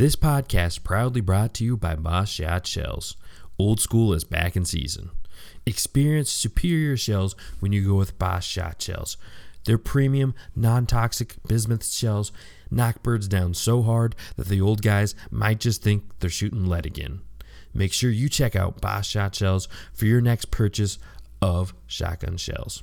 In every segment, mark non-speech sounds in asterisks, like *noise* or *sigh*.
This podcast proudly brought to you by Boss Shot Shells. Old school is back in season. Experience superior shells when you go with Boss Shot Shells. Their premium, non toxic bismuth shells knock birds down so hard that the old guys might just think they're shooting lead again. Make sure you check out Boss Shot Shells for your next purchase of shotgun shells.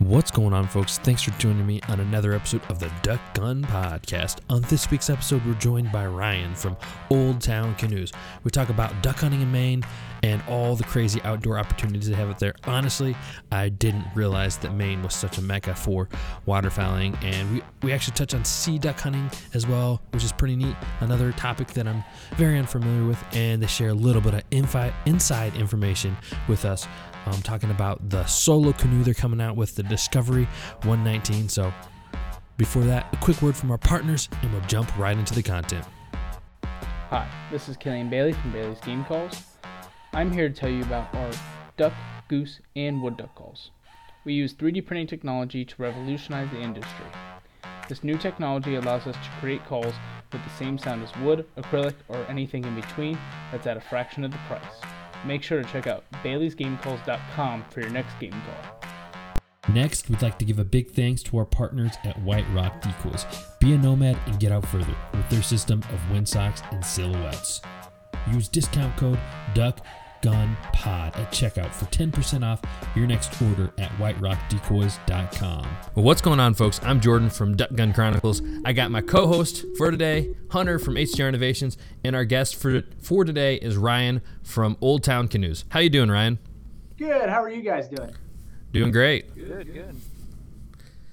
What's going on, folks? Thanks for joining me on another episode of the Duck Gun Podcast. On this week's episode, we're joined by Ryan from Old Town Canoes. We talk about duck hunting in Maine and all the crazy outdoor opportunities they have out there. Honestly, I didn't realize that Maine was such a mecca for waterfowling, and we, we actually touch on sea duck hunting as well, which is pretty neat. Another topic that I'm very unfamiliar with, and they share a little bit of infi- inside information with us um, talking about the solo canoe they're coming out with, the Discovery 119. So, before that, a quick word from our partners, and we'll jump right into the content. Hi, this is Killian Bailey from Bailey's Game Calls. I'm here to tell you about our duck, goose, and wood duck calls. We use 3D printing technology to revolutionize the industry. This new technology allows us to create calls with the same sound as wood, acrylic, or anything in between that's at a fraction of the price make sure to check out baileysgamecalls.com for your next game call. Next, we'd like to give a big thanks to our partners at White Rock Decoys. Be a nomad and get out further with their system of windsocks and silhouettes. Use discount code DUCK Gun Pod at checkout for 10% off your next order at whiterockdecoys.com. Well, what's going on, folks? I'm Jordan from Duck Gun Chronicles. I got my co-host for today, Hunter from HTR Innovations, and our guest for for today is Ryan from Old Town Canoes. How you doing, Ryan? Good. How are you guys doing? Doing great. Good. Good.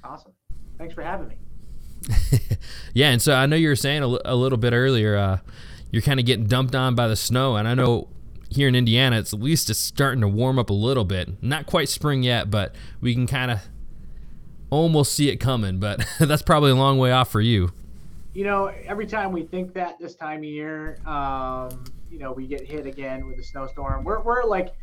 Awesome. Thanks for having me. *laughs* yeah, and so I know you were saying a, a little bit earlier. Uh, you're kind of getting dumped on by the snow, and I know here in Indiana, it's at least it's starting to warm up a little bit. Not quite spring yet, but we can kind of almost see it coming. But *laughs* that's probably a long way off for you. You know, every time we think that this time of year, um, you know, we get hit again with a snowstorm. We're, we're like,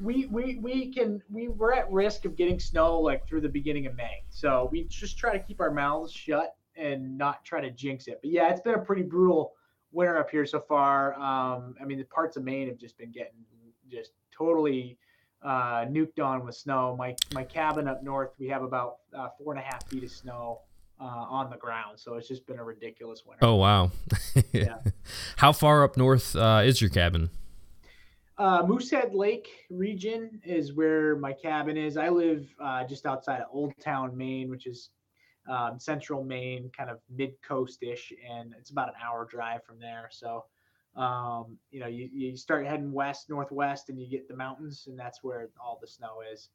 we, we, we can, we, we're at risk of getting snow like through the beginning of May. So we just try to keep our mouths shut and not try to jinx it. But yeah, it's been a pretty brutal winter up here so far. Um, I mean, the parts of Maine have just been getting just totally uh, nuked on with snow. My my cabin up north, we have about uh, four and a half feet of snow uh, on the ground, so it's just been a ridiculous winter. Oh wow! yeah. *laughs* How far up north uh, is your cabin? Uh, Moosehead Lake region is where my cabin is. I live uh, just outside of Old Town, Maine, which is um, central Maine, kind of mid coast ish, and it's about an hour drive from there. So, um, you know, you, you start heading west, northwest, and you get the mountains, and that's where all the snow is.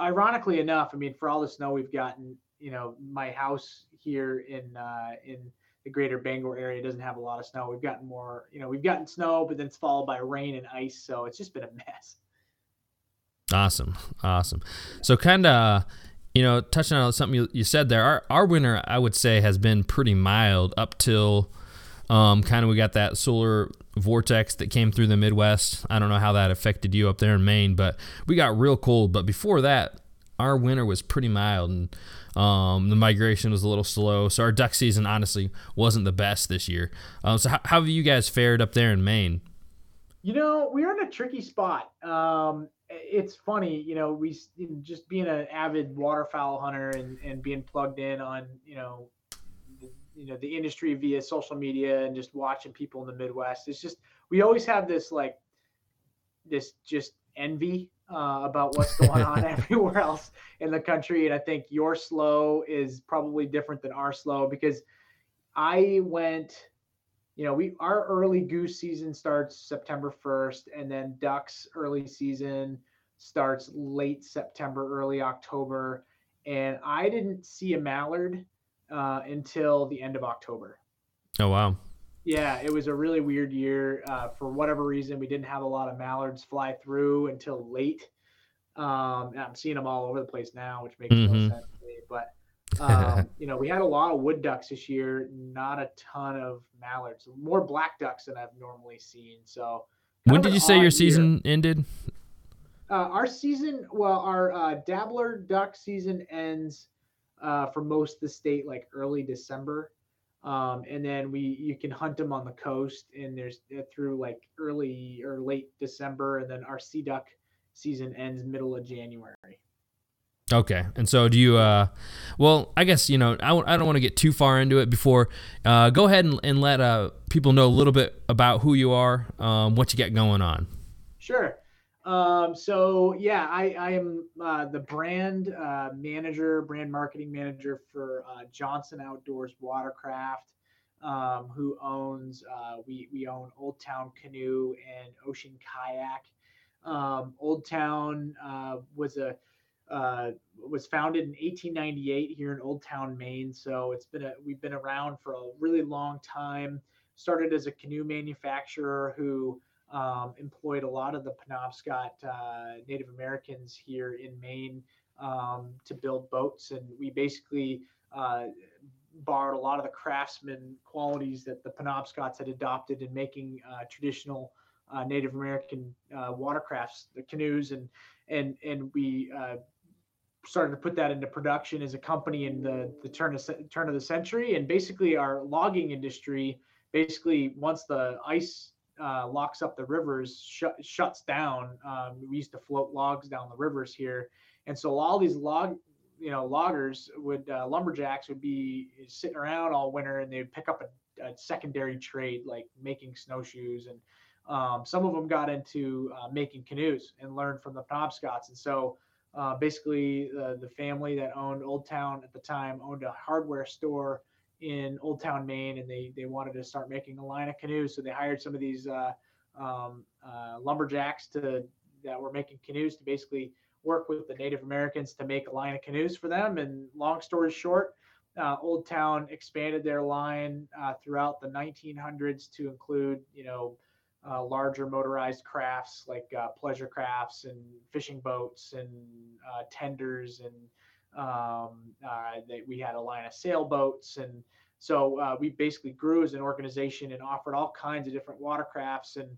Ironically enough, I mean, for all the snow we've gotten, you know, my house here in uh, in the greater Bangor area doesn't have a lot of snow. We've gotten more, you know, we've gotten snow, but then it's followed by rain and ice, so it's just been a mess. Awesome, awesome. So, kind of you know, touching on something you, you said there, our, our winter, I would say, has been pretty mild up till um, kind of we got that polar vortex that came through the Midwest. I don't know how that affected you up there in Maine, but we got real cold. But before that, our winter was pretty mild and um, the migration was a little slow. So our duck season, honestly, wasn't the best this year. Um, so how, how, have you guys fared up there in Maine? You know, we're in a tricky spot. Um, it's funny, you know, we just being an avid waterfowl hunter and, and being plugged in on, you know, the, you know, the industry via social media and just watching people in the Midwest. It's just, we always have this like, this just envy uh, about what's going on *laughs* everywhere else in the country. And I think your slow is probably different than our slow because I went, you know, we our early goose season starts September 1st, and then ducks early season starts late September, early October. And I didn't see a mallard uh, until the end of October. Oh wow! Yeah, it was a really weird year. Uh, for whatever reason, we didn't have a lot of mallards fly through until late. Um, I'm seeing them all over the place now, which makes mm-hmm. no sense to me. But um, *laughs* you know, we had a lot of wood ducks this year, not a ton of mallards. More black ducks than I've normally seen. So When did you say your year. season ended? Uh, our season, well, our uh, dabbler duck season ends uh, for most of the state like early December, um, and then we you can hunt them on the coast, and there's uh, through like early or late December, and then our sea duck season ends middle of January. Okay, and so do you? Uh, well, I guess you know I, w- I don't want to get too far into it. Before, uh, go ahead and, and let uh, people know a little bit about who you are, um, what you got going on. Sure. Um, so yeah, I, I am uh, the brand uh, manager, brand marketing manager for uh, Johnson Outdoors Watercraft, um, who owns uh, we we own Old Town Canoe and Ocean Kayak. Um, Old Town uh, was a uh, was founded in 1898 here in Old Town, Maine. So it's been a we've been around for a really long time. Started as a canoe manufacturer who um, employed a lot of the Penobscot uh, Native Americans here in Maine um, to build boats, and we basically uh, borrowed a lot of the craftsman qualities that the Penobscots had adopted in making uh, traditional uh, Native American uh, watercrafts, the canoes, and and and we started to put that into production as a company in the the turn of turn of the century, and basically our logging industry, basically once the ice uh, locks up the rivers, shut, shuts down. Um, we used to float logs down the rivers here, and so all these log, you know, loggers would uh, lumberjacks would be sitting around all winter, and they'd pick up a, a secondary trade like making snowshoes, and um, some of them got into uh, making canoes and learned from the Penobscots, and so. Uh, basically, uh, the family that owned Old Town at the time owned a hardware store in Old Town, Maine, and they they wanted to start making a line of canoes. So they hired some of these uh, um, uh, lumberjacks to that were making canoes to basically work with the Native Americans to make a line of canoes for them. And long story short, uh, Old Town expanded their line throughout the 1900s to include, you know, uh, larger motorized crafts like uh, pleasure crafts and fishing boats and uh, tenders and um, uh, they, we had a line of sailboats. And so uh, we basically grew as an organization and offered all kinds of different watercrafts and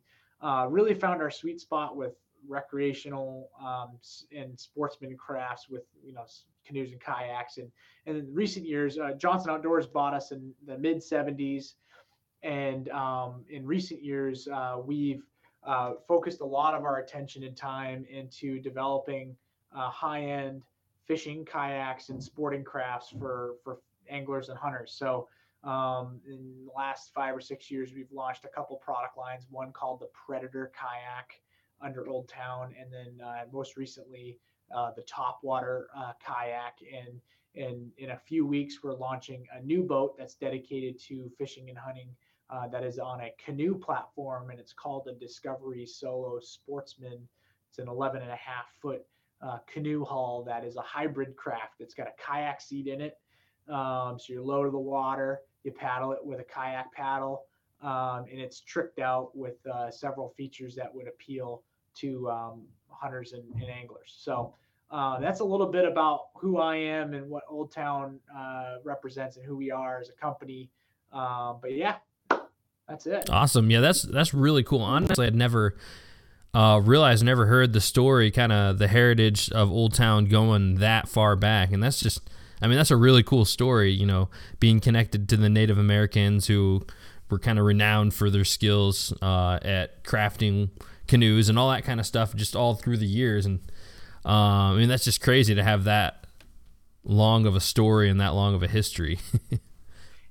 uh, really found our sweet spot with recreational um, and sportsman crafts with you know canoes and kayaks. And and in recent years Johnson Outdoors bought us in the mid 70s and um, in recent years uh, we've uh, focused a lot of our attention and time into developing uh, high-end fishing kayaks and sporting crafts for for anglers and hunters. So um, in the last five or six years we've launched a couple product lines one called the predator kayak under old town and then uh, most recently uh, the topwater uh, kayak. And and in a few weeks we're launching a new boat that's dedicated to fishing and hunting uh, that is on a canoe platform and it's called the discovery solo sportsman it's an 11 and a half foot uh, canoe hull that is a hybrid craft. It's got a kayak seat in it. Um, so you're low to the water, you paddle it with a kayak paddle, um, and it's tricked out with uh, several features that would appeal to um, hunters and, and anglers. So uh, that's a little bit about who I am and what Old Town uh, represents and who we are as a company. Um, but yeah, that's it. Awesome. Yeah, that's that's really cool. Honestly, I'd never uh, realized, never heard the story, kind of the heritage of Old Town going that far back, and that's just, I mean, that's a really cool story. You know, being connected to the Native Americans who were kind of renowned for their skills uh, at crafting canoes and all that kind of stuff, just all through the years. And uh, I mean, that's just crazy to have that long of a story and that long of a history. *laughs*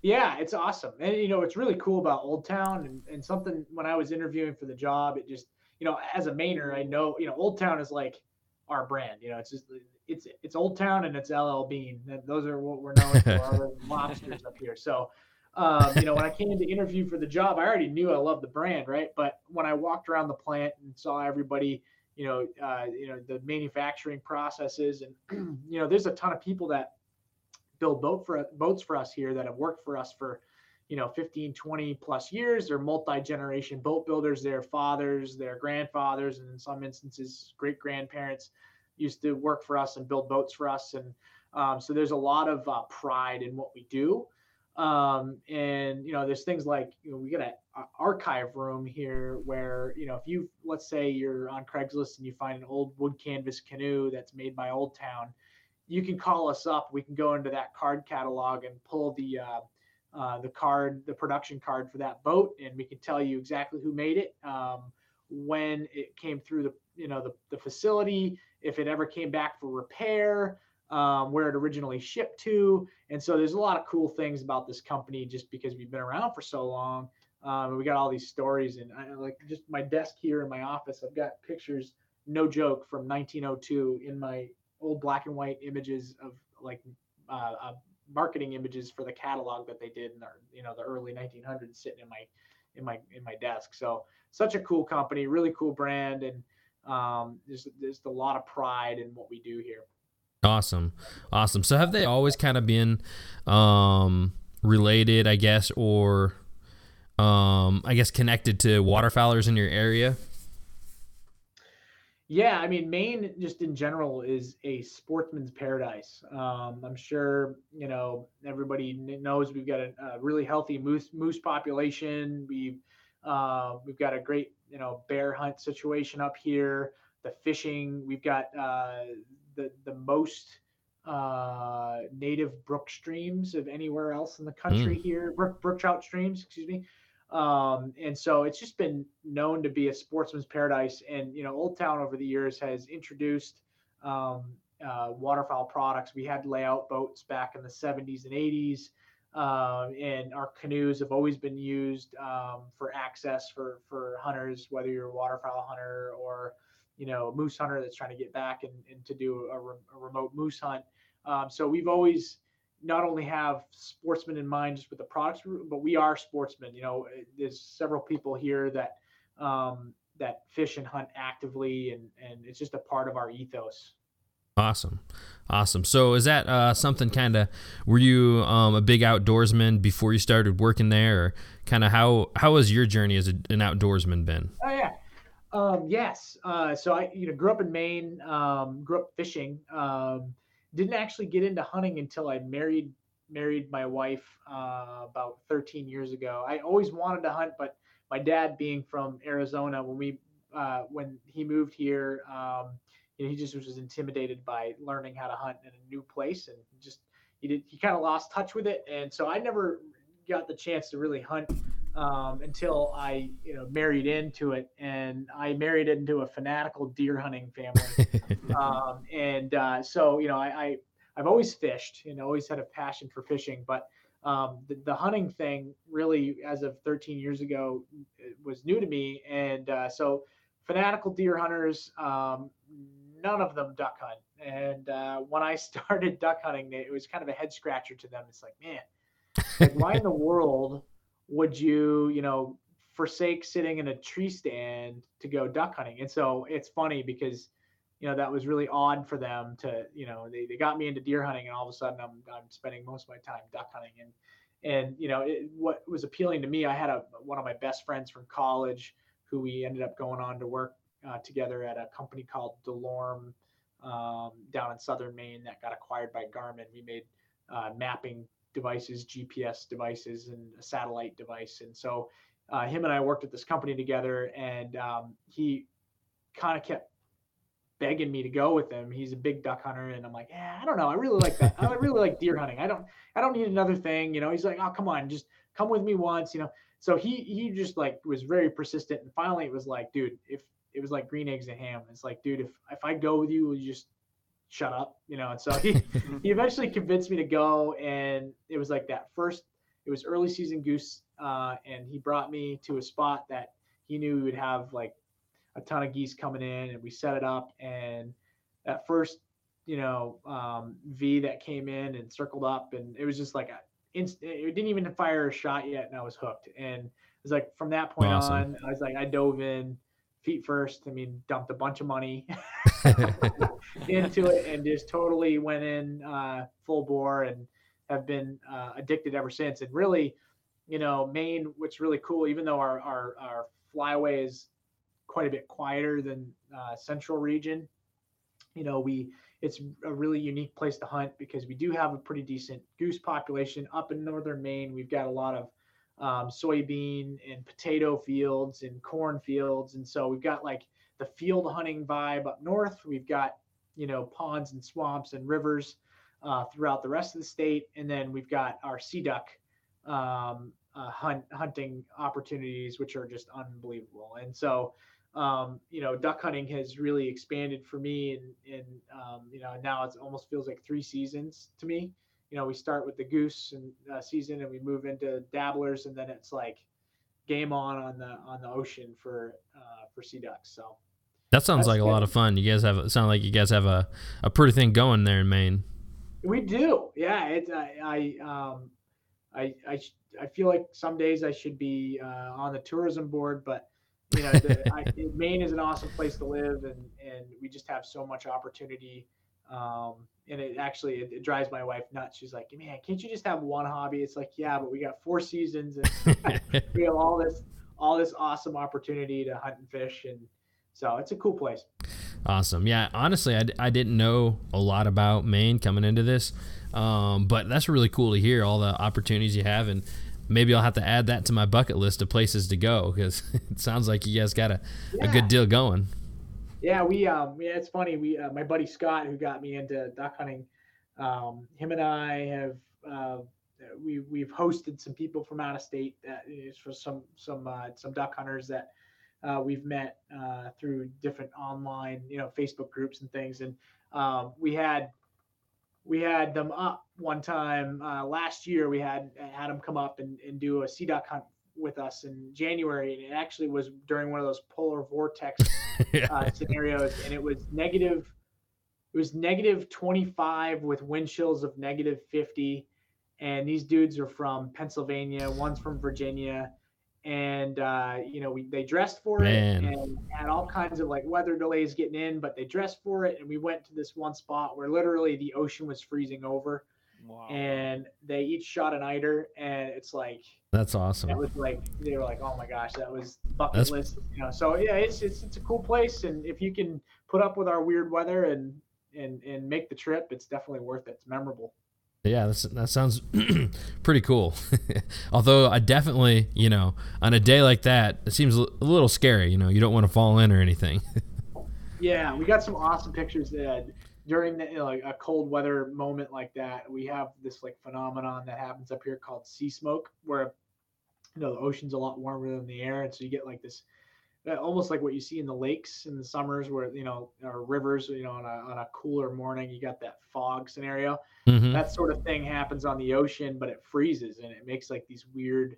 Yeah, it's awesome. And you know, it's really cool about Old Town and, and something when I was interviewing for the job, it just, you know, as a Mainer, I know, you know, Old Town is like our brand. You know, it's just it's it's Old Town and it's LL Bean. Those are what we're known for, our lobsters *laughs* up here. So um, you know, when I came to interview for the job, I already knew I loved the brand, right? But when I walked around the plant and saw everybody, you know, uh, you know, the manufacturing processes, and *clears throat* you know, there's a ton of people that build boat for boats for us here that have worked for us for you know 15 20 plus years. They're multi-generation boat builders. Their fathers their grandfathers and in some instances great grandparents used to work for us and build boats for us. And um, so there's a lot of uh, pride in what we do. Um, and you know there's things like you know we get an archive room here where you know if you let's say you're on craigslist and you find an old wood canvas canoe that's made by old town you can call us up we can go into that card catalog and pull the uh, uh, the card the production card for that boat and we can tell you exactly who made it um, when it came through the you know the, the facility if it ever came back for repair um, where it originally shipped to. And so there's a lot of cool things about this company just because we've been around for so long. Um, we got all these stories and I, like just my desk here in my office, I've got pictures, no joke, from 1902 in my old black and white images of like uh, uh, marketing images for the catalog that they did in the you know the early 1900s sitting in my in my in my desk. So such a cool company, really cool brand, and um, there's there's a lot of pride in what we do here. Awesome. Awesome. So have they always kind of been um, related, I guess, or um, I guess connected to waterfowlers in your area? Yeah, I mean, Maine just in general is a sportsman's paradise. Um, I'm sure you know everybody knows we've got a, a really healthy moose moose population. We've uh, we've got a great you know bear hunt situation up here. The fishing, we've got uh, the the most uh, native brook streams of anywhere else in the country mm. here, brook, brook trout streams, excuse me. Um, and so it's just been known to be a sportsman's paradise. And you know, Old Town over the years has introduced um, uh, waterfowl products. We had layout boats back in the 70s and 80s, uh, and our canoes have always been used um, for access for for hunters, whether you're a waterfowl hunter or you know, a moose hunter that's trying to get back and, and to do a, re- a remote moose hunt. Um, so we've always not only have sportsmen in mind just with the products, but we are sportsmen. You know, there's several people here that um, that fish and hunt actively, and and it's just a part of our ethos. Awesome, awesome. So is that uh, something kind of? Were you um, a big outdoorsman before you started working there, or kind of how how has your journey as a, an outdoorsman been? Oh yeah, um, yes. Uh, so I, you know, grew up in Maine. Um, grew up fishing. Um, didn't actually get into hunting until I married married my wife uh, about 13 years ago. I always wanted to hunt, but my dad, being from Arizona, when we uh, when he moved here, um, you know, he just was intimidated by learning how to hunt in a new place, and just he did he kind of lost touch with it. And so I never got the chance to really hunt um, until I, you know, married into it, and I married into a fanatical deer hunting family, *laughs* um, and uh, so you know, I, I I've always fished and always had a passion for fishing, but um, the, the, hunting thing really, as of 13 years ago, was new to me, and uh, so fanatical deer hunters, um, none of them duck hunt, and uh, when I *laughs* started duck hunting, it was kind of a head scratcher to them. It's like, man, like, why in the world? Would you, you know, forsake sitting in a tree stand to go duck hunting? And so it's funny because, you know, that was really odd for them to, you know, they, they got me into deer hunting and all of a sudden I'm, I'm spending most of my time duck hunting. And, and, you know, it, what was appealing to me, I had a, one of my best friends from college who we ended up going on to work uh, together at a company called DeLorme um, down in southern Maine that got acquired by Garmin. We made uh, mapping devices, GPS devices, and a satellite device. And so uh, him and I worked at this company together, and um, he kind of kept begging me to go with him. He's a big duck hunter, and I'm like, yeah, I don't know. I really like that. I really like deer hunting. I don't, I don't need another thing. You know, he's like, oh, come on, just come with me once. You know, so he he just like was very persistent, and finally it was like, dude, if it was like green eggs and ham, it's like, dude, if if I go with you, will you just shut up, you know. And so he *laughs* he eventually convinced me to go, and it was like that first. It was early season goose, uh, and he brought me to a spot that he knew we would have like a ton of geese coming in, and we set it up. And that first, you know, um, V that came in and circled up, and it was just like a inst- it didn't even fire a shot yet, and I was hooked. And it was like from that point awesome. on, I was like, I dove in feet first. I mean, dumped a bunch of money *laughs* *laughs* into it and just totally went in uh, full bore and have been uh, addicted ever since. And really, you know, Maine, what's really cool, even though our our, our flyway is quite a bit quieter than uh, central region, you know, we it's a really unique place to hunt because we do have a pretty decent goose population up in northern Maine. We've got a lot of um, soybean and potato fields and corn fields, and so we've got like the field hunting vibe up north. We've got you know ponds and swamps and rivers uh, throughout the rest of the state, and then we've got our sea duck um, uh, hunt hunting opportunities, which are just unbelievable. And so, um, you know, duck hunting has really expanded for me, and and um, you know now it almost feels like three seasons to me. You know, we start with the goose and uh, season, and we move into dabblers, and then it's like game on on the on the ocean for uh, for sea ducks. So that sounds like good. a lot of fun. You guys have sound like you guys have a, a pretty thing going there in Maine. We do, yeah. It's I I um I I I feel like some days I should be uh, on the tourism board, but you know, the, I, *laughs* Maine is an awesome place to live, and and we just have so much opportunity. Um, and it actually it, it, drives my wife nuts. She's like, "Man, can't you just have one hobby?" It's like, yeah, but we got four seasons, and *laughs* *laughs* we have all this all this awesome opportunity to hunt and fish, and so it's a cool place. Awesome. Yeah, honestly, I, I didn't know a lot about Maine coming into this. Um, but that's really cool to hear all the opportunities you have, and maybe I'll have to add that to my bucket list of places to go because *laughs* it sounds like you guys got a, yeah. a good deal going. Yeah, we um, yeah, it's funny. We uh, my buddy Scott, who got me into duck hunting, um, him and I have uh, we we've hosted some people from out of state that is for some some uh, some duck hunters that uh, we've met uh, through different online you know Facebook groups and things, and um, we had we had them up one time uh, last year. We had had them come up and, and do a sea duck hunt with us in January, and it actually was during one of those polar vortex *laughs* uh, scenarios, and it was negative. It was negative 25 with wind chills of negative 50, and these dudes are from Pennsylvania. One's from Virginia, and uh, you know we they dressed for Man. it and had all kinds of like weather delays getting in, but they dressed for it. And we went to this one spot where literally the ocean was freezing over, wow. and they each shot an eider, and it's like that's awesome. It was like they were like, oh my gosh, that was bucket that's... list, you know. So yeah, it's, it's it's a cool place, and if you can put up with our weird weather and and and make the trip, it's definitely worth it. It's memorable. Yeah, that sounds *clears throat* pretty cool. *laughs* Although I definitely, you know, on a day like that, it seems a little scary. You know, you don't want to fall in or anything. *laughs* yeah, we got some awesome pictures that during the, like a cold weather moment like that. We have this like phenomenon that happens up here called sea smoke, where you know the ocean's a lot warmer than the air, and so you get like this almost like what you see in the lakes in the summers where you know or rivers you know on a, on a cooler morning you got that fog scenario. Mm-hmm. that sort of thing happens on the ocean but it freezes and it makes like these weird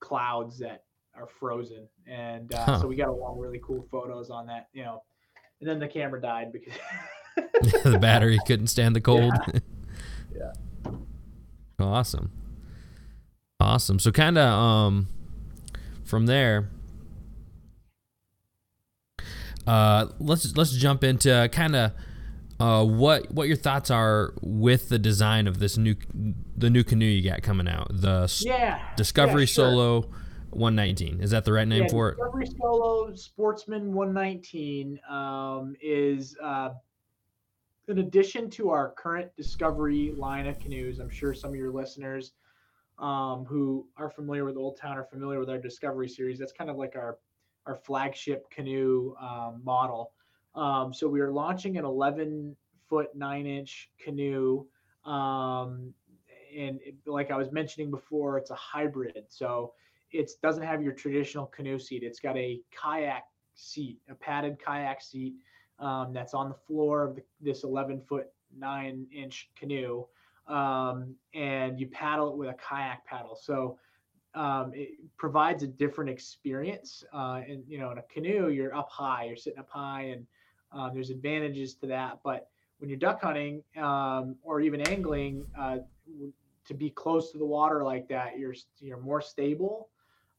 clouds that are frozen. And uh, huh. so we got a lot of really cool photos on that you know. And then the camera died because *laughs* the battery couldn't stand the cold. Yeah, *laughs* yeah. awesome. Awesome. So kind of um from there uh, let's let's jump into kind of uh, what what your thoughts are with the design of this new the new canoe you got coming out the yeah Discovery yeah, sure. Solo 119 is that the right name yeah, for Discovery it? Discovery Solo Sportsman 119 um, is uh, in addition to our current Discovery line of canoes. I'm sure some of your listeners um, who are familiar with Old Town are familiar with our Discovery series. That's kind of like our our flagship canoe um, model. Um, so we are launching an 11 foot nine inch canoe. Um, and it, like I was mentioning before, it's a hybrid. So it doesn't have your traditional canoe seat. It's got a kayak seat, a padded kayak seat um, that's on the floor of the, this 11 foot nine inch canoe. Um, and you paddle it with a kayak paddle. So um, it provides a different experience. Uh, and you know, in a canoe, you're up high, you're sitting up high, and uh, there's advantages to that. But when you're duck hunting um, or even angling, uh, to be close to the water like that, you're you're more stable.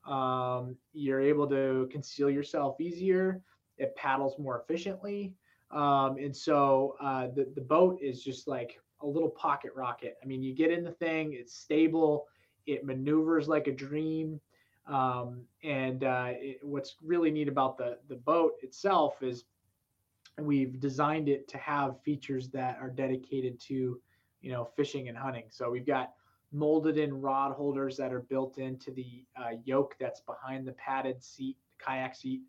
Um, you're able to conceal yourself easier. It paddles more efficiently, um, and so uh, the the boat is just like a little pocket rocket. I mean, you get in the thing, it's stable It maneuvers like a dream. Um, and uh, it, what's really neat about the the boat itself is we've designed it to have features that are dedicated to you know fishing and hunting. So we've got molded in rod holders that are built into the uh, yoke that's behind the padded seat, the kayak seat.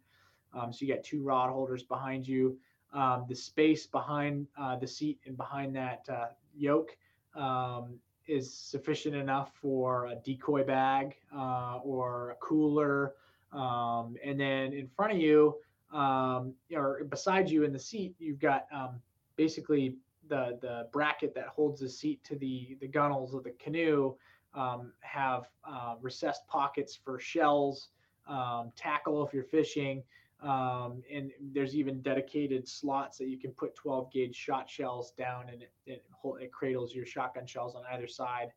Um, so you got two rod holders behind you. Um, the space behind uh, the seat and behind that uh, yoke um, is sufficient enough for a decoy bag uh, or a cooler. Um, and then in front of you, um, or beside you in the seat, you've got um, basically the the bracket that holds the seat to the the gunnels of the canoe um, have uh, recessed pockets for shells, um, tackle if you're fishing, um, and there's even dedicated slots that you can put 12 gauge shot shells down, and it it, it cradles your shotgun shells on either side.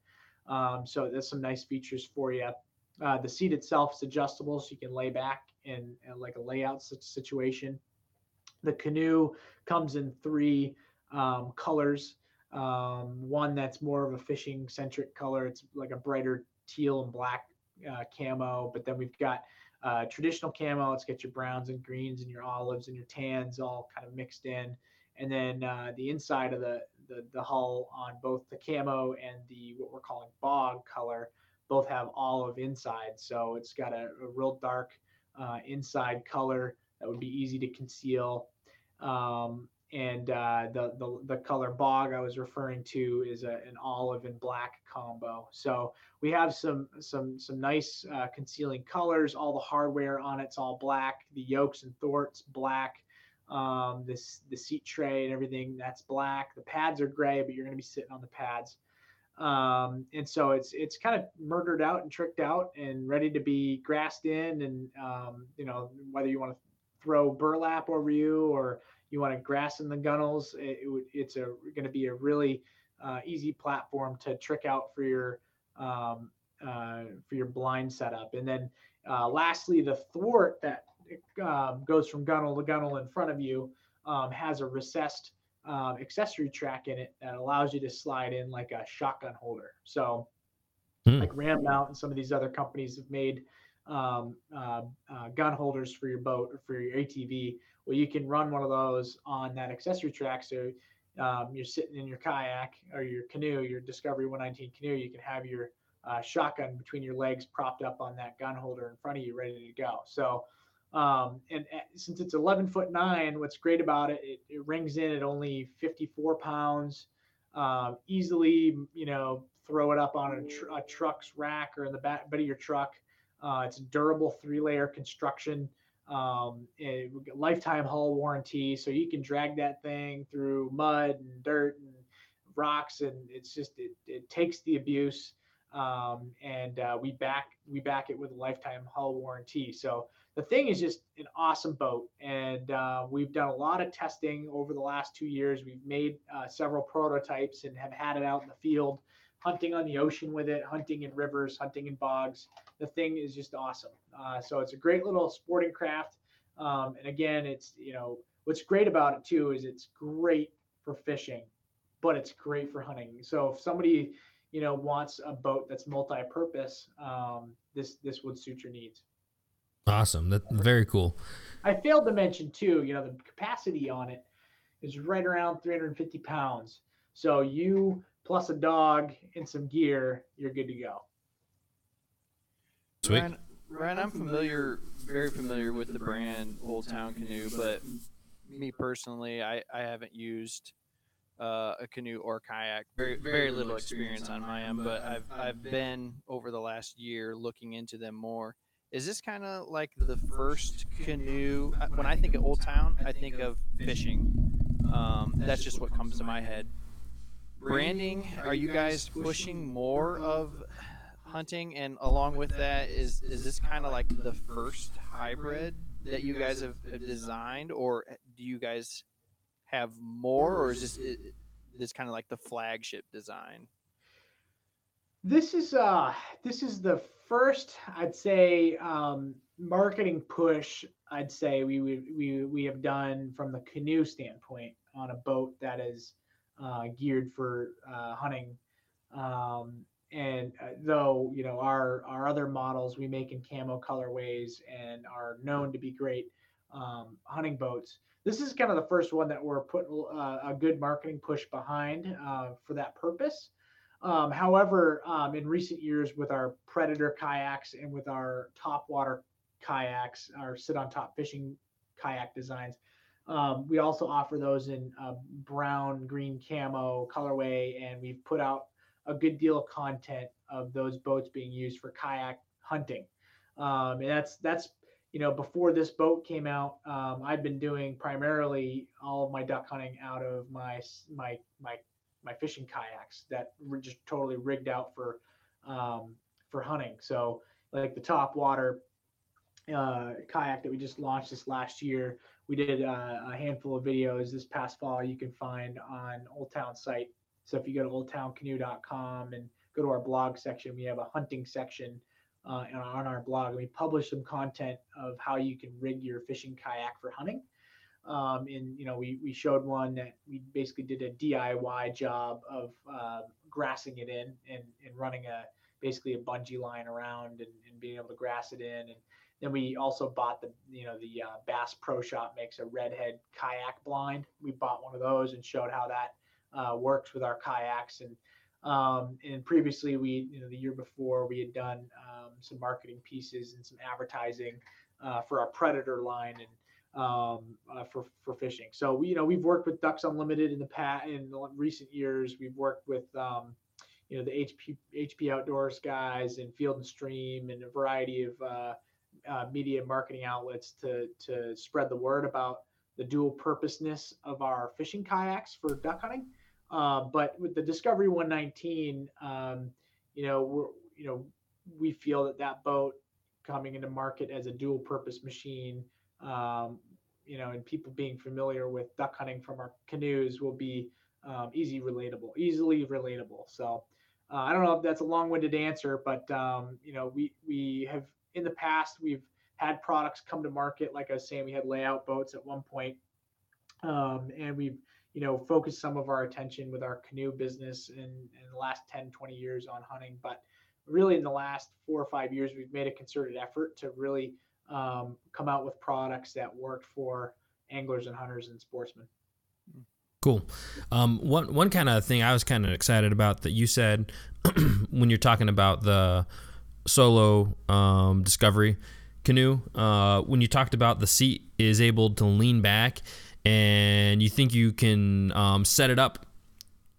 Um, so there's some nice features for you. Uh, the seat itself is adjustable, so you can lay back in, in like a layout situation. The canoe comes in three um, colors. Um, one that's more of a fishing centric color. It's like a brighter teal and black uh, camo. But then we've got uh, traditional camo. It's got your browns and greens and your olives and your tans all kind of mixed in. And then uh, the inside of the, the, the hull on both the camo and the what we're calling bog color both have olive inside. So it's got a, a real dark uh, inside color that would be easy to conceal. Um, and uh, the, the the color bog I was referring to is a, an olive and black combo. So we have some some some nice uh, concealing colors. All the hardware on it's all black. The yokes and thwarts black. Um, this the seat tray and everything that's black. The pads are gray, but you're going to be sitting on the pads. Um, and so it's it's kind of murdered out and tricked out and ready to be grassed in. And um, you know whether you want to throw burlap over you or you want to grass in the gunnels, it, it it's a going to be a really uh, easy platform to trick out for your um, uh, for your blind setup. And then uh, lastly, the thwart that um, goes from gunnel to gunnel in front of you um, has a recessed um, accessory track in it that allows you to slide in like a shotgun holder. So, hmm. like Ram Mount and some of these other companies have made um, uh, uh, gun holders for your boat or for your ATV. Well, you can run one of those on that accessory track. So um, you're sitting in your kayak or your canoe, your Discovery 119 canoe. You can have your uh, shotgun between your legs propped up on that gun holder in front of you, ready to go. So, um, and uh, since it's 11 foot nine, what's great about it, it, it rings in at only 54 pounds. Um, easily, you know, throw it up on a, tr- a truck's rack or in the back bed of your truck. Uh, it's durable three layer construction, um, lifetime hull warranty. So you can drag that thing through mud and dirt and rocks, and it's just it, it takes the abuse. Um, and uh, we back we back it with a lifetime hull warranty. So the thing is just an awesome boat, and uh, we've done a lot of testing over the last two years. We've made uh, several prototypes and have had it out in the field hunting on the ocean with it, hunting in rivers, hunting in bogs. The thing is just awesome. Uh, so it's a great little sporting craft. Um, and again, it's, you know, what's great about it too is it's great for fishing, but it's great for hunting. So if somebody, you know, wants a boat that's multi-purpose, um, this this would suit your needs. Awesome. That's very cool. I failed to mention too, you know, the capacity on it is right around 350 pounds. So you plus a dog and some gear, you're good to go. Sweet. Ryan, Ryan, I'm familiar, very familiar with the brand Old Town Canoe, but me personally, I, I haven't used uh, a canoe or kayak. Very very little experience on my end, but I've I've been over the last year looking into them more. Is this kind of like the first canoe? Uh, when I think of Old Town, I think of fishing. Um, that's just what comes to my head branding are you guys pushing more of hunting? And along with that is is this kind of like the first hybrid that you guys have designed? Or do you guys have more or is this this kind of like the flagship design? This is uh this is the first i'd say um marketing push i'd say we we we, we have done from the canoe standpoint on a boat that is uh, geared for uh, hunting. Um, and uh, though you know our our other models we make in camo colorways and are known to be great um, hunting boats, this is kind of the first one that we're putting uh, a good marketing push behind uh, for that purpose. Um, however, um, in recent years, with our Predator kayaks and with our top water kayaks, our sit on top fishing kayak designs, um, we also offer those in uh, brown, green camo colorway, and we've put out a good deal of content of those boats being used for kayak hunting. Um, and that's that's you know before this boat came out, um, I've been doing primarily all of my duck hunting out of my my my my fishing kayaks that were just totally rigged out for um, for hunting. So like the top water uh, kayak that we just launched this last year, we did uh, a handful of videos this past fall. You can find on Old Town site. So if you go to oldtowncanoe.com and go to our blog section, we have a hunting section uh, on our blog. And we publish some content of how you can rig your fishing kayak for hunting. Um, and you know, we we showed one that we basically did a DIY job of uh, grassing it in and and running a basically a bungee line around and, and being able to grass it in. And then we also bought the you know the uh, Bass Pro Shop makes a redhead kayak blind. We bought one of those and showed how that uh, works with our kayaks and. Um, and previously, we, you know, the year before, we had done um, some marketing pieces and some advertising uh, for our Predator line, and um, uh, for for fishing. So we, you know, we've worked with Ducks Unlimited in the past in the recent years. We've worked with um, you know the HP HP Outdoors guys and Field and Stream and a variety of uh, uh, media marketing outlets to to spread the word about the dual purposeness of our fishing kayaks for duck hunting. Uh, but with the Discovery 119, um, you know, we're you know we feel that that boat coming into market as a dual purpose machine um, you know, and people being familiar with duck hunting from our canoes will be um, easy relatable, easily relatable. So uh, I don't know if that's a long-winded answer, but um, you know, we we have in the past we've had products come to market. Like I was saying, we had layout boats at one point, um, and we've you know focused some of our attention with our canoe business in, in the last 10, 20 years on hunting. But really, in the last four or five years, we've made a concerted effort to really um, come out with products that work for anglers and hunters and sportsmen. Cool. Um, one one kind of thing I was kind of excited about that you said *clears throat* when you're talking about the solo um, discovery canoe, uh, when you talked about the seat is able to lean back, and you think you can um, set it up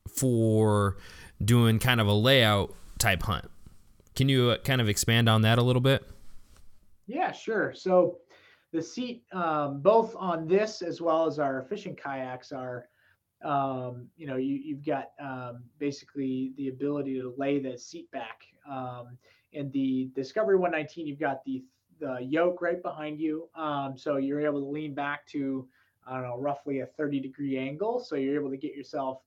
for doing kind of a layout type hunt. Can you uh, kind of expand on that a little bit? Yeah, sure. So the seat, um, both on this as well as our fishing kayaks, are, um, you know, you, have got um, basically the ability to lay the seat back. And the Discovery 119, you've got the the yoke right behind you, um, so you're able to lean back to, I don't know, roughly a 30 degree angle. So you're able to get yourself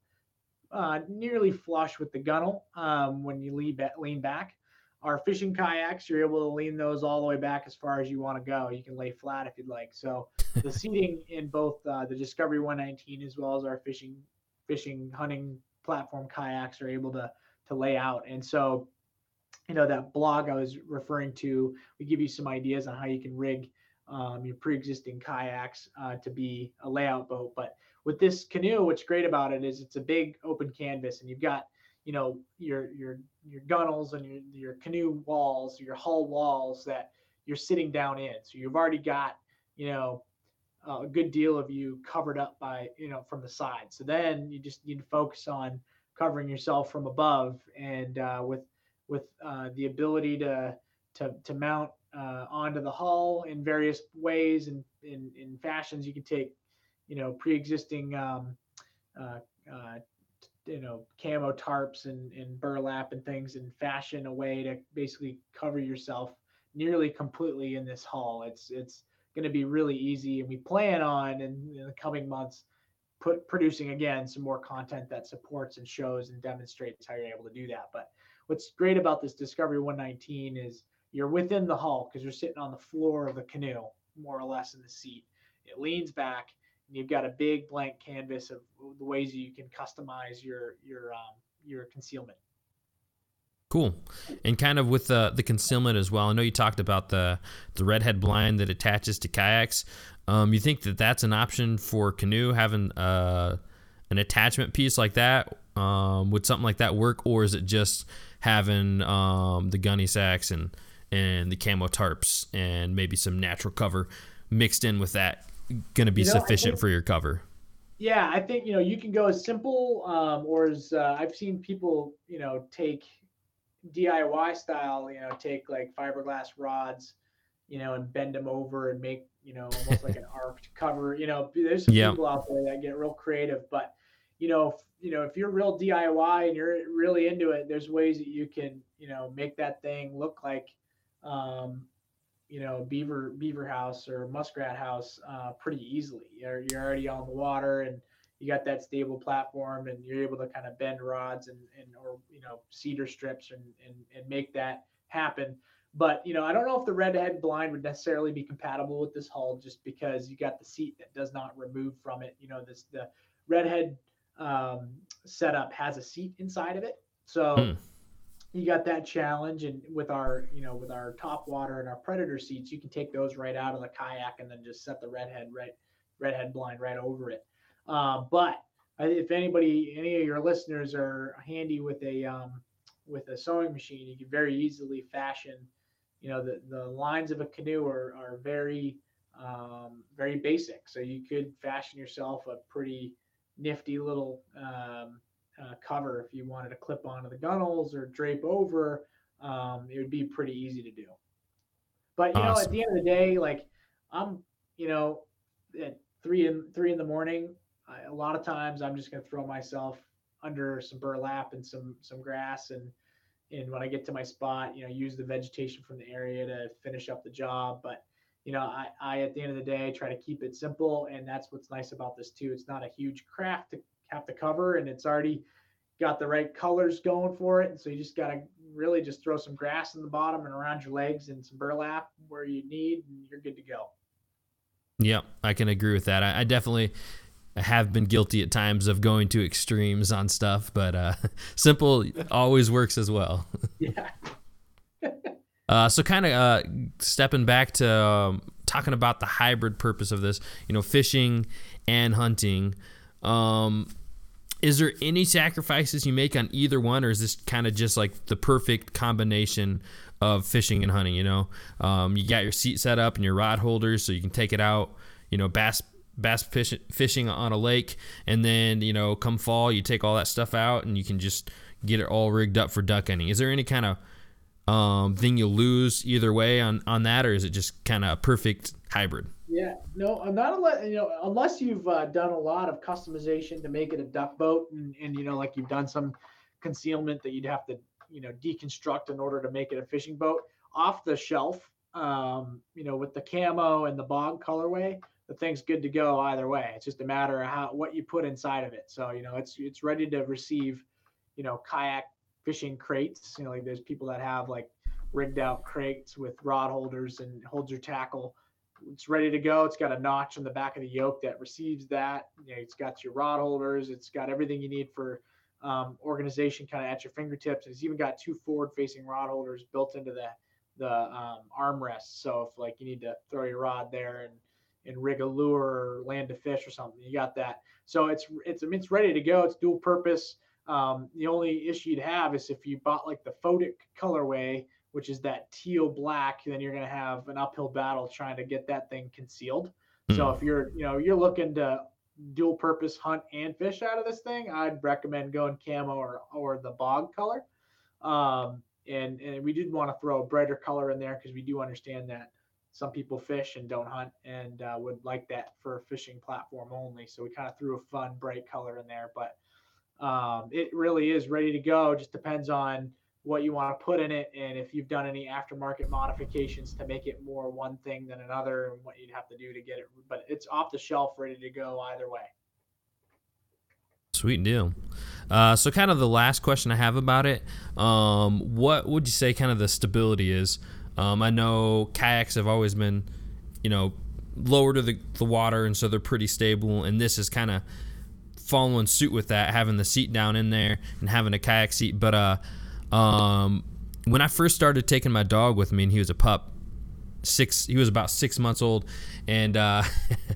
uh, nearly flush with the gunnel um, when you lean, lean back. Our fishing kayaks, you're able to lean those all the way back as far as you want to go. You can lay flat if you'd like. So *laughs* the seating in both uh, the Discovery 119 as well as our fishing, fishing, hunting platform kayaks are able to to lay out. And so, you know, that blog I was referring to, we give you some ideas on how you can rig um, your pre-existing kayaks uh, to be a layout boat. But with this canoe, what's great about it is it's a big open canvas, and you've got you know your your your gunnels and your your canoe walls, your hull walls that you're sitting down in. So you've already got you know a good deal of you covered up by you know from the side. So then you just need to focus on covering yourself from above and uh, with with uh, the ability to to to mount uh, onto the hull in various ways and in, in fashions. You can take you know pre-existing um, uh, uh, you know camo tarps and, and burlap and things and fashion a way to basically cover yourself nearly completely in this hull it's it's going to be really easy and we plan on in, in, the coming months put producing again some more content that supports and shows and demonstrates how you're able to do that but what's great about this discovery 119 is you're within the hull because you're sitting on the floor of the canoe more or less in the seat it leans back and you've got a big blank canvas of the ways you can customize your your um, your concealment. Cool. And kind of with the the concealment as well. I know you talked about the the redhead blind that attaches to kayaks. Um, you think that that's an option for canoe having uh, an attachment piece like that? Um, would something like that work, or is it just having um, the gunny sacks and and the camo tarps and maybe some natural cover mixed in with that going to be You know, sufficient think- for your cover? Yeah, I think you know you can go as simple um, or as uh, I've seen people you know take DIY style, you know, take like fiberglass rods, you know, and bend them over and make you know almost like an *laughs* arced cover. You know, there's some Yeah. people out there that get real creative, but you know, if, you know, if you're real DIY and you're really into it, there's ways that you can you know make that thing look like. Um, you know, beaver beaver house or muskrat house uh, pretty easily. You're, you're already on the water and you got that stable platform and you're able to kind of bend rods and, and or you know cedar strips and, and and make that happen. But you know, I don't know if the redhead blind would necessarily be compatible with this hull just because you got the seat that does not remove from it. You know, this the redhead um, setup has a seat inside of it, so Hmm. you got that challenge. And with our you know with our top water and our predator seats, you can take those right out of the kayak and then just set the redhead right redhead blind right over it. Uh, but if anybody, any of your listeners are handy with a um, with a sewing machine, you can very easily fashion. You know, the, the lines of a canoe are, are very um, very basic, so you could fashion yourself a pretty nifty little um, uh, cover if you wanted to clip onto the gunnels or drape over. Um, it would be pretty easy to do. But you know, at the end of the day, like I'm, you know, at three in three in the morning, I, a lot of times I'm just gonna throw myself under some burlap and some some grass and and when I get to my spot, you know, use the vegetation from the area to finish up the job. But you know, I, I at the end of the day try to keep it simple, and that's what's nice about this too. It's not a huge craft to have to cover, and it's already got the right colors going for it. And so you just gotta really just throw some grass in the bottom and around your legs and some burlap where you need, and you're good to go. Yep, I can agree with that. I, I definitely have been guilty at times of going to extremes on stuff, but uh, *laughs* simple always works as well. *laughs* Yeah. Uh, so, kind of uh, stepping back to um, talking about the hybrid purpose of this, you know, fishing and hunting. Um, is there any sacrifices you make on either one, or is this kind of just like the perfect combination of fishing and hunting? You know, um, you got your seat set up and your rod holders, so you can take it out. You know, bass bass fish, fishing on a lake, and then you know, come fall, you take all that stuff out and you can just get it all rigged up for duck hunting. Is there any kind of um, thing you lose either way on on that, or is it just kind of a perfect hybrid? Yeah, no, I'm not unless you know unless you've uh, done a lot of customization to make it a duck boat, and, and you know like you've done some concealment that you'd have to you know deconstruct in order to make it a fishing boat. Off the shelf, um, you know, with the camo and the bog colorway, the thing's good to go either way. It's just a matter of how what you put inside of it. So you know, it's it's ready to receive, you know, kayak fishing crates. You know, like there's people that have like rigged out crates with rod holders and holds your tackle it's ready to go. It's got a notch on the back of the yoke that receives that. You know, it's got your rod holders. It's got everything you need for um, organization kind of at your fingertips. It's even got two forward-facing rod holders built into the the um, armrest. So if like you need to throw your rod there and and rig a lure or land a fish or something, you got that. So it's it's I mean it's ready to go. It's dual purpose. Um, the only issue you'd have is if you bought like the Photic colorway, which is that teal black, then you're going to have an uphill battle trying to get that thing concealed. So Hmm. if you're, you know, you're looking to dual purpose hunt and fish out of this thing, I'd recommend going camo or, or the bog color. Um, and, and we did want to throw a brighter color in there because we do understand that some people fish and don't hunt and uh, would like that for a fishing platform only. So we kind of threw a fun bright color in there, but um, it really is ready to go. Just depends on what you want to put in it and if you've done any aftermarket modifications to make it more one thing than another and what you'd have to do to get it but it's off the shelf ready to go either way Sweet deal. Uh, so, kind of the last question I have about it, um, what would you say kind of the stability is? Um, I know kayaks have always been, you know, lower to the, the water, and so they're pretty stable. And this is kind of following suit with that, having the seat down in there and having a kayak seat. But uh, Um, when I first started taking my dog with me, and he was a pup, six, he was about six months old, and uh,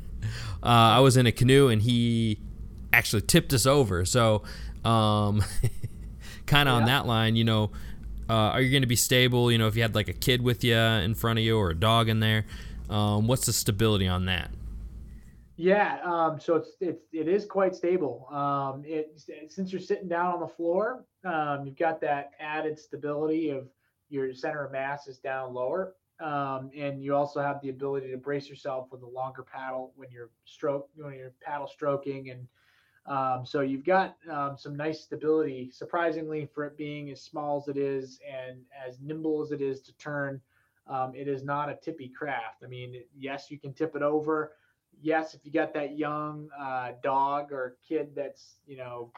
*laughs* uh, I was in a canoe, and he actually tipped us over. So, um, *laughs* kind of on that line, you know, uh, are you going to be stable? You know, if you had like a kid with you in front of you or a dog in there, um, what's the stability on that? Yeah, um, so it's it's it is quite stable. Um, it since you're sitting down on the floor, um, you've got that added stability of your center of mass is down lower, um, and you also have the ability to brace yourself with a longer paddle when you're stroke when you're paddle stroking, and um, so you've got um, some nice stability. Surprisingly, for it being as small as it is and as nimble as it is to turn, it is not a tippy craft. I mean, yes, you can tip it over yes, if you got that young uh, dog or kid that's you know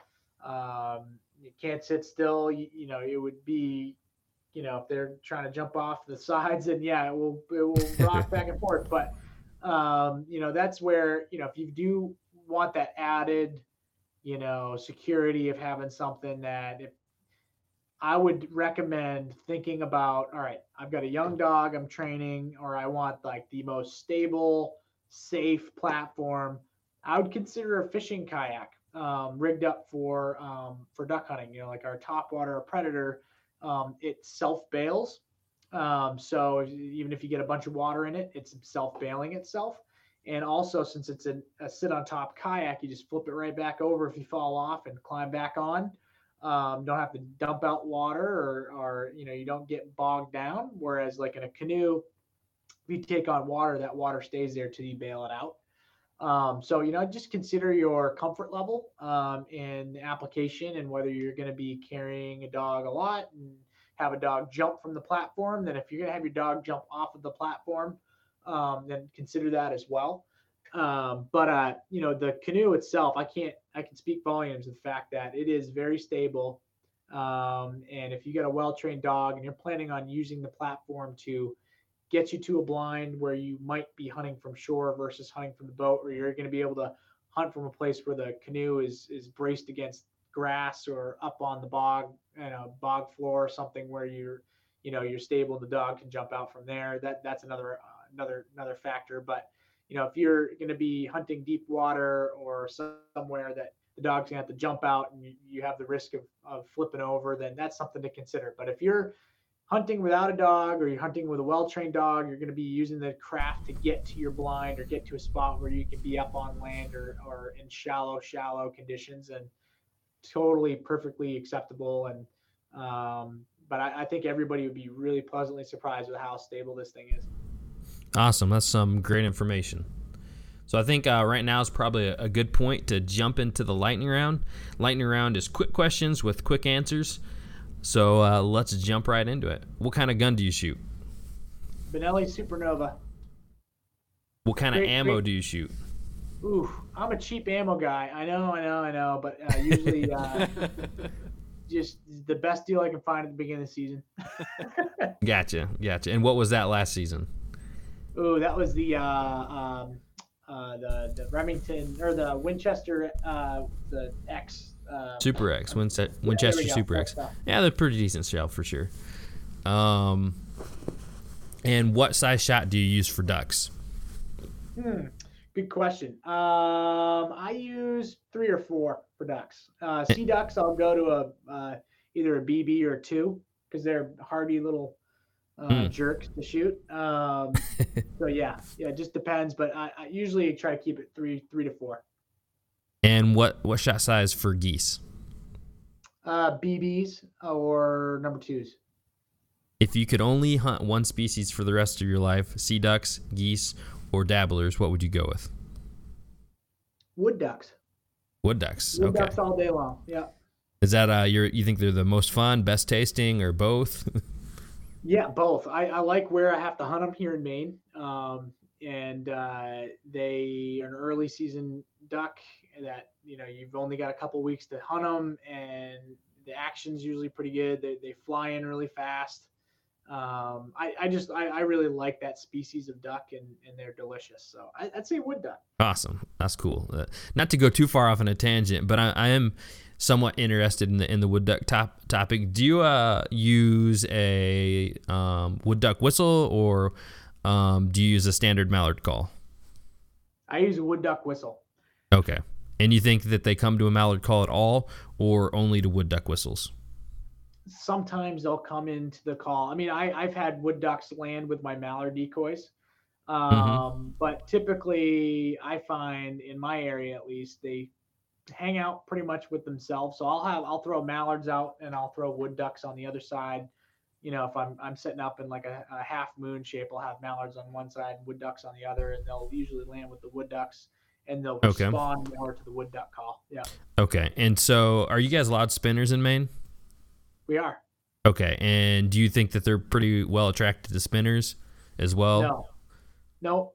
um, you can't sit still, you, you, know it would be you know if they're trying to jump off the *laughs* sides and yeah it will it will *laughs* rock back and forth. But um, you know that's where you know if you do want that added you know security of having something that if I would recommend thinking about all right, I've got a young dog I'm training, or I want like the most stable, safe platform. I would consider a fishing kayak um, rigged up for um, for duck hunting. You know, like our topwater predator, um, it self bails. Um, so even if you get a bunch of water in it, it's self bailing itself. And also, since it's a, a, sit on top kayak, you just flip it right back over if you fall off and climb back on. Um, don't have to dump out water or, or you know you don't get bogged down. Whereas like in a canoe, you take on water, that water stays there till you bail it out. Um, so you know, just consider your comfort level um, in application and whether you're going to be carrying a dog a lot and have a dog jump from the platform. Then if you're going to have your dog jump off of the platform, um, then consider that as well. Um, but uh, you know, the canoe itself, I can't, I can speak volumes of the fact that it is very stable. Um, and if you got a well-trained dog and you're planning on using the platform to gets you to a blind where you might be hunting from shore versus hunting from the boat, where you're going to be able to hunt from a place where the canoe is is braced against grass or up on the bog, you know, bog floor or something where you're, you know, you're stable the dog can jump out from there. That that's another uh, another another factor. But you know, if you're going to be hunting deep water or somewhere that the dog's going to have to jump out and you, you have the risk of, of flipping over, then that's something to consider. But if you're hunting without a dog or you're hunting with a well-trained dog you're going to be using the craft to get to your blind or get to a spot where you can be up on land or, or in shallow shallow conditions and totally perfectly acceptable and um, but I, I, think everybody would be really pleasantly surprised with how stable this thing is awesome that's some great information so I think uh, right now is probably a, a good point to jump into the lightning round. Lightning round is quick questions with quick answers. So uh, let's jump right into it. What kind of gun do you shoot? Benelli Supernova. What kind great, of ammo great. do you shoot? Ooh, I'm a cheap ammo guy. I know, I know, I know, but uh, usually *laughs* uh, just the best deal I can find at the beginning of the season. *laughs* gotcha, gotcha. And what was that last season? Ooh, that was the uh, um, uh, the the Remington or the Winchester uh, the X um, Super X, Winchester, Winchester Super X. Yeah, they're pretty decent shell for sure. Um, and what size shot do you use for ducks? Hmm, good question. Um, I use three or four for ducks. Uh, sea ducks, I'll go to a uh, either a BB or two because they're hardy little uh, mm. jerks to shoot. Um, *laughs* so yeah, yeah, it just depends. But I, I usually try to keep it three, three to four. And what what shot size for geese? Uh, BBs or number twos. If you could only hunt one species for the rest of your life, sea ducks, geese, or dabblers, what would you go with? Wood ducks. Wood ducks. Wood okay. ducks all day long. Yeah. Is that uh your you think they're the most fun, best tasting, or both? *laughs* yeah, both. I, I like where I have to hunt them here in Maine. Um, and uh, they are an early season duck that you know you've only got a couple weeks to hunt them, and the action's usually pretty good. They they fly in really fast. Um, I, I just I, I really like that species of duck and, and they're delicious. So I, would say wood duck. Awesome, that's cool. Uh, not to go too far off on a tangent, but I, I am somewhat interested in the in the wood duck top topic. Do you uh, use a um, wood duck whistle or um, do you use a standard mallard call? I use a wood duck whistle. Okay. And you think that they come to a mallard call at all or only to wood duck whistles? Sometimes they'll come into the call. I mean, I, I've had wood ducks land with my mallard decoys. Mm-hmm. Um, mm-hmm. But typically, I find in my area at least, they hang out pretty much with themselves. So I'll have I'll throw mallards out and I'll throw wood ducks on the other side. You know, if I'm I'm setting up in like a, a half moon shape, I'll have mallards on one side, wood ducks on the other, and they'll usually land with the wood ducks and they'll okay. respond more to the wood duck call. Yeah. Okay. And so are you guys allowed spinners in Maine? We are. Okay. And do you think that they're pretty well attracted to spinners as well? No. No.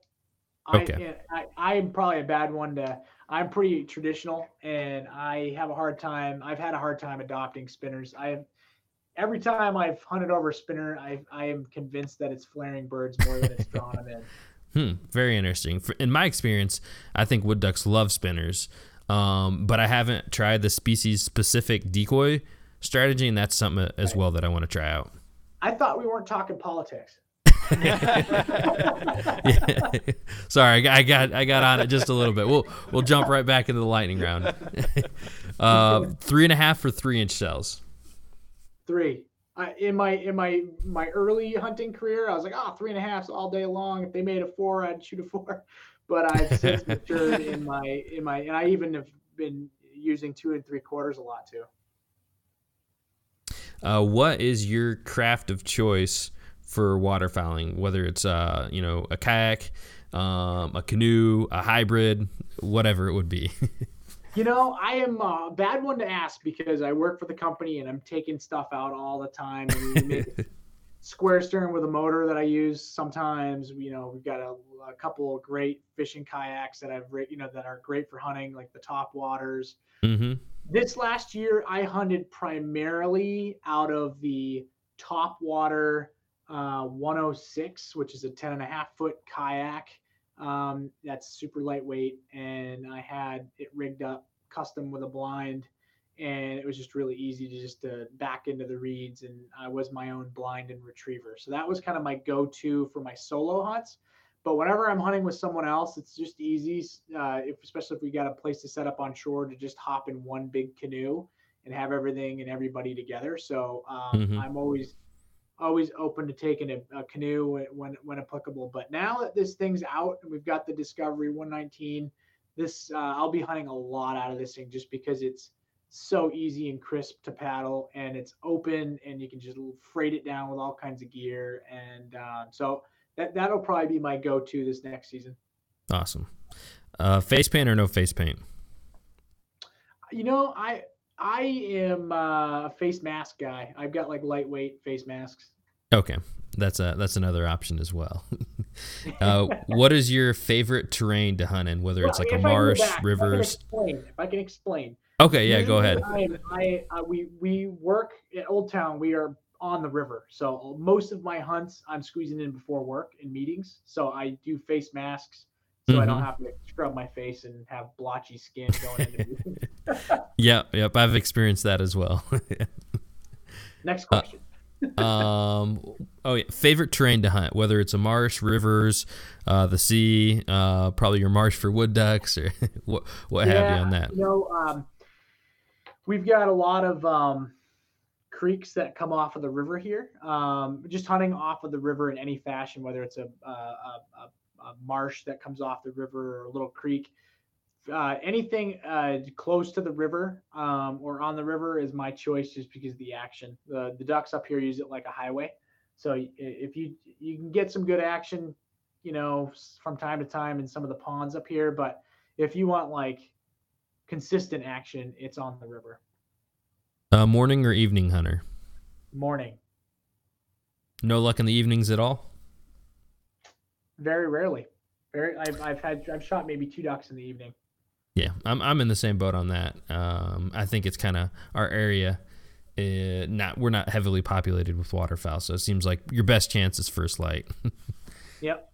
Okay. I, I, I'm probably a bad one to I'm pretty traditional and I have a hard time I've had a hard time adopting spinners. I every time I've hunted over a spinner, I I am convinced that it's flaring birds more than it's *laughs* drawing them in. Hmm, very interesting. In my experience, I think wood ducks love spinners, um, but I haven't tried the species specific decoy strategy, and that's something as well that I want to try out. I thought we weren't talking politics. *laughs* *laughs* Sorry, I got I got on it just a little bit. We'll we'll jump right back into the lightning round. *laughs* uh, three and a half for three inch shells. Three in my in my my early hunting career, I was like, oh, three and a half all day long. If they made a four, I'd shoot a four. *laughs* But I've since *laughs* matured in my in my and I even have been using two and three quarters a lot too. Uh, what is your craft of choice for waterfowling? Whether it's uh, you know a kayak, um, a canoe, a hybrid, whatever it would be. *laughs* You know, I am a bad one to ask because I work for the company and I'm taking stuff out all the time. *laughs* square stern with a motor that I use sometimes. You know, we've got a, a couple of great fishing kayaks that I've, you know, that are great for hunting, like the top waters. Mm-hmm. This last year, I hunted primarily out of the top water uh, 106, which is a 10 and a half foot kayak. Um, that's super lightweight, and I had it rigged up custom with a blind, and it was just really easy to just to back into the reeds, and I was my own blind and retriever. So that was kind of my go-to for my solo hunts. But whenever I'm hunting with someone else, it's just easy, uh, if, especially if we got a place to set up on shore to just hop in one big canoe and have everything and everybody together. So um, mm-hmm. I'm always always open to taking a, a, canoe when when applicable. But now that this thing's out and we've got the Discovery 119, this uh, I'll be hunting a lot out of this thing just because it's so easy and crisp to paddle and it's open and you can just freight it down with all kinds of gear and uh, so that that'll probably be my go-to this next season. Awesome. Uh, face paint or no face paint? You know, I I am uh, a face mask guy. I've got like lightweight face masks. Okay, that's a that's another option as well. *laughs* uh, what is your favorite terrain to hunt in? Whether well, it's like a marsh, back, rivers. If I, if I can explain. Okay, yeah, go ahead. I, I uh, we we work at Old Town. We are on the river, so most of my hunts I'm squeezing in before work in meetings. So I do face masks so mm-hmm. I don't mm-hmm. have to scrub my face and have blotchy skin going into. *laughs* yep, yep, I've experienced that as well. *laughs* Next question. Uh, um. Oh yeah. Favorite terrain to hunt, whether it's a marsh, rivers, uh, the sea, uh, probably your marsh for wood ducks, or *laughs* what what yeah, have you on that? You know, um, we've got a lot of um, creeks that come off of the river here. Um, just hunting off of the river in any fashion, whether it's a, a, a a marsh that comes off the river or a little creek. Uh, anything uh, close to the river um, or on the river is my choice just because of the action. The, the ducks up here use it like a highway. So if you you can get some good action, you know, from time to time in some of the ponds up here, but if you want like consistent action, it's on the river. Uh, morning or evening hunter? Morning. No luck in the evenings at all. Very rarely. Very. I've I've had I've shot maybe two ducks in the evening. Yeah, I'm I'm in the same boat on that. Um, I think it's kind of our area uh, not we're not heavily populated with waterfowl, so it seems like your best chance is first light. *laughs* Yep.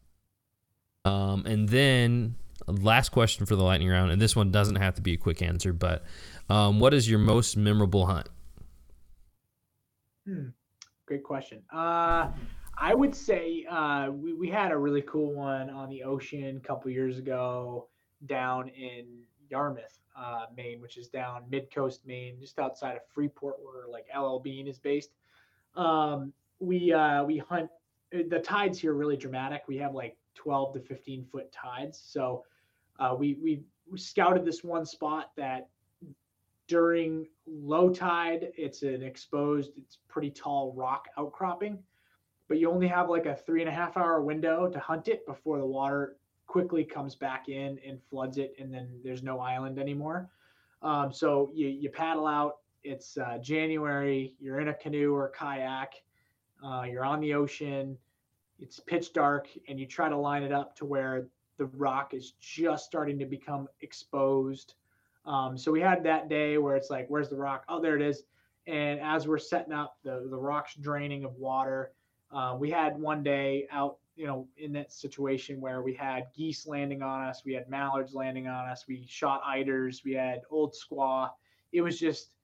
Um, and then last question for the lightning round, and this one doesn't have to be a quick answer, but um, what is your most memorable hunt? Hmm. Great question. Uh, I would say uh, we, we had a really cool one on the ocean a couple years ago down in Yarmouth, uh, Maine, which is down mid coast Maine, just outside of Freeport, where like LL Bean is based. Um, we uh, we hunt. The tides here are really dramatic. We have like 12 to 15 foot tides. So uh, we, we we scouted this one spot that during low tide, it's an exposed, it's pretty tall rock outcropping, but you only have like a three and a half hour window to hunt it before the water quickly comes back in and floods it, and then there's no island anymore. Um, so you, you paddle out. It's uh, January. You're in a canoe or a kayak. Uh, you're on the ocean. It's pitch dark, and you try to line it up to where the rock is just starting to become exposed. Um, so we had that day where it's like, where's the rock? Oh, there it is. And as we're setting up, the the rock's draining of water. Uh, we had one day out, you know, in that situation where we had geese landing on us, we had mallards landing on us, we shot eiders, we had old squaw. It was just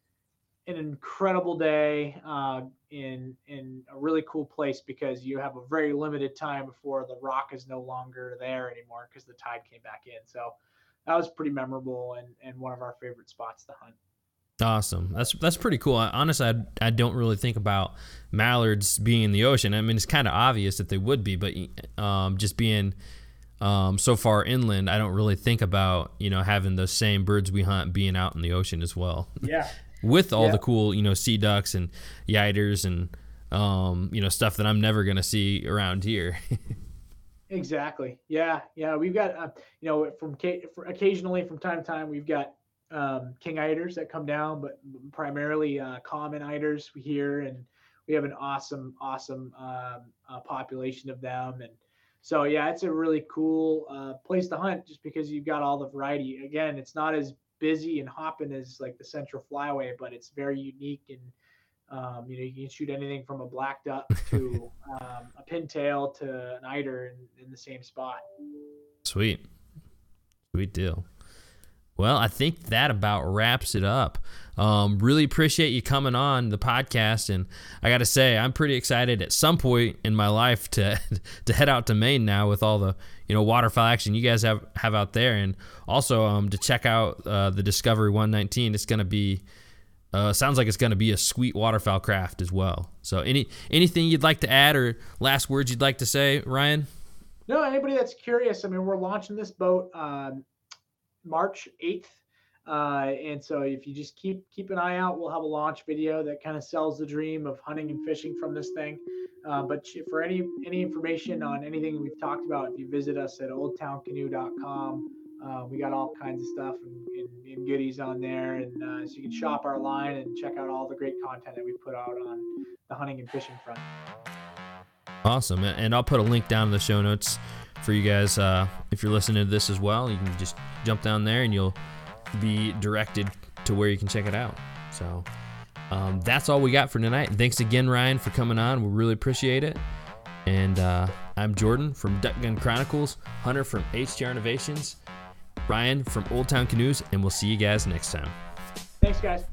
an incredible day uh, in in a really cool place because you have a very limited time before the rock is no longer there anymore because the tide came back in. So that was pretty memorable and, and one of our favorite spots to hunt. Awesome. That's that's pretty cool. I, honestly, I, I don't really think about mallards being in the ocean. I mean, it's kind of obvious that they would be, but um, just being um, so far inland, I don't really think about you know having those same birds we hunt being out in the ocean as well. Yeah. With all Yeah. the cool you know sea ducks and eiders and um, you know stuff that I'm never gonna see around here. *laughs* Exactly. Yeah. Yeah. We've got, uh, you know, from ca- occasionally from time to time, we've got um, king eiders that come down, but primarily uh, common eiders here. And we have an awesome, awesome um, uh, population of them. And so, yeah, it's a really cool uh, place to hunt just because you've got all the variety. Again, it's not as busy and hopping as like the Central Flyway, but it's very unique and um, you know, you can shoot anything from a black duck *laughs* to um, a pintail to an eider in, in the same spot. Sweet. Sweet deal. Well, I think that about wraps it up. Um, really appreciate you coming on the podcast, and I got to say, I'm pretty excited at some point in my life to *laughs* to head out to Maine now with all the you know waterfowl action you guys have have out there, and also um, to check out uh, the Discovery 119. It's gonna be uh, sounds like it's gonna be a sweet waterfowl craft as well. So, any anything you'd like to add or last words you'd like to say, Ryan? No, anybody that's curious, I mean, we're launching this boat um, March 8th. Uh, and so if you just keep keep an eye out, we'll have a launch video that kind of sells the dream of hunting and fishing from this thing. Uh, but for any any information on anything we've talked about, if you visit us at oldtowncanoe.com, uh, we got all kinds of stuff and, and, and goodies on there, and uh, so you can shop our line and check out all the great content that we put out on the hunting and fishing front. Awesome. And I'll put a link down in the show notes for you guys. Uh, if you're listening to this as well, you can just jump down there and you'll be directed to where you can check it out. So um, that's all we got for tonight. Thanks again, Ryan, for coming on. We really appreciate it. And uh, I'm Jordan from Duck Gun Chronicles, Hunter from HTR Innovations, Ryan from Old Town Canoes, and we'll see you guys next time. Thanks, guys.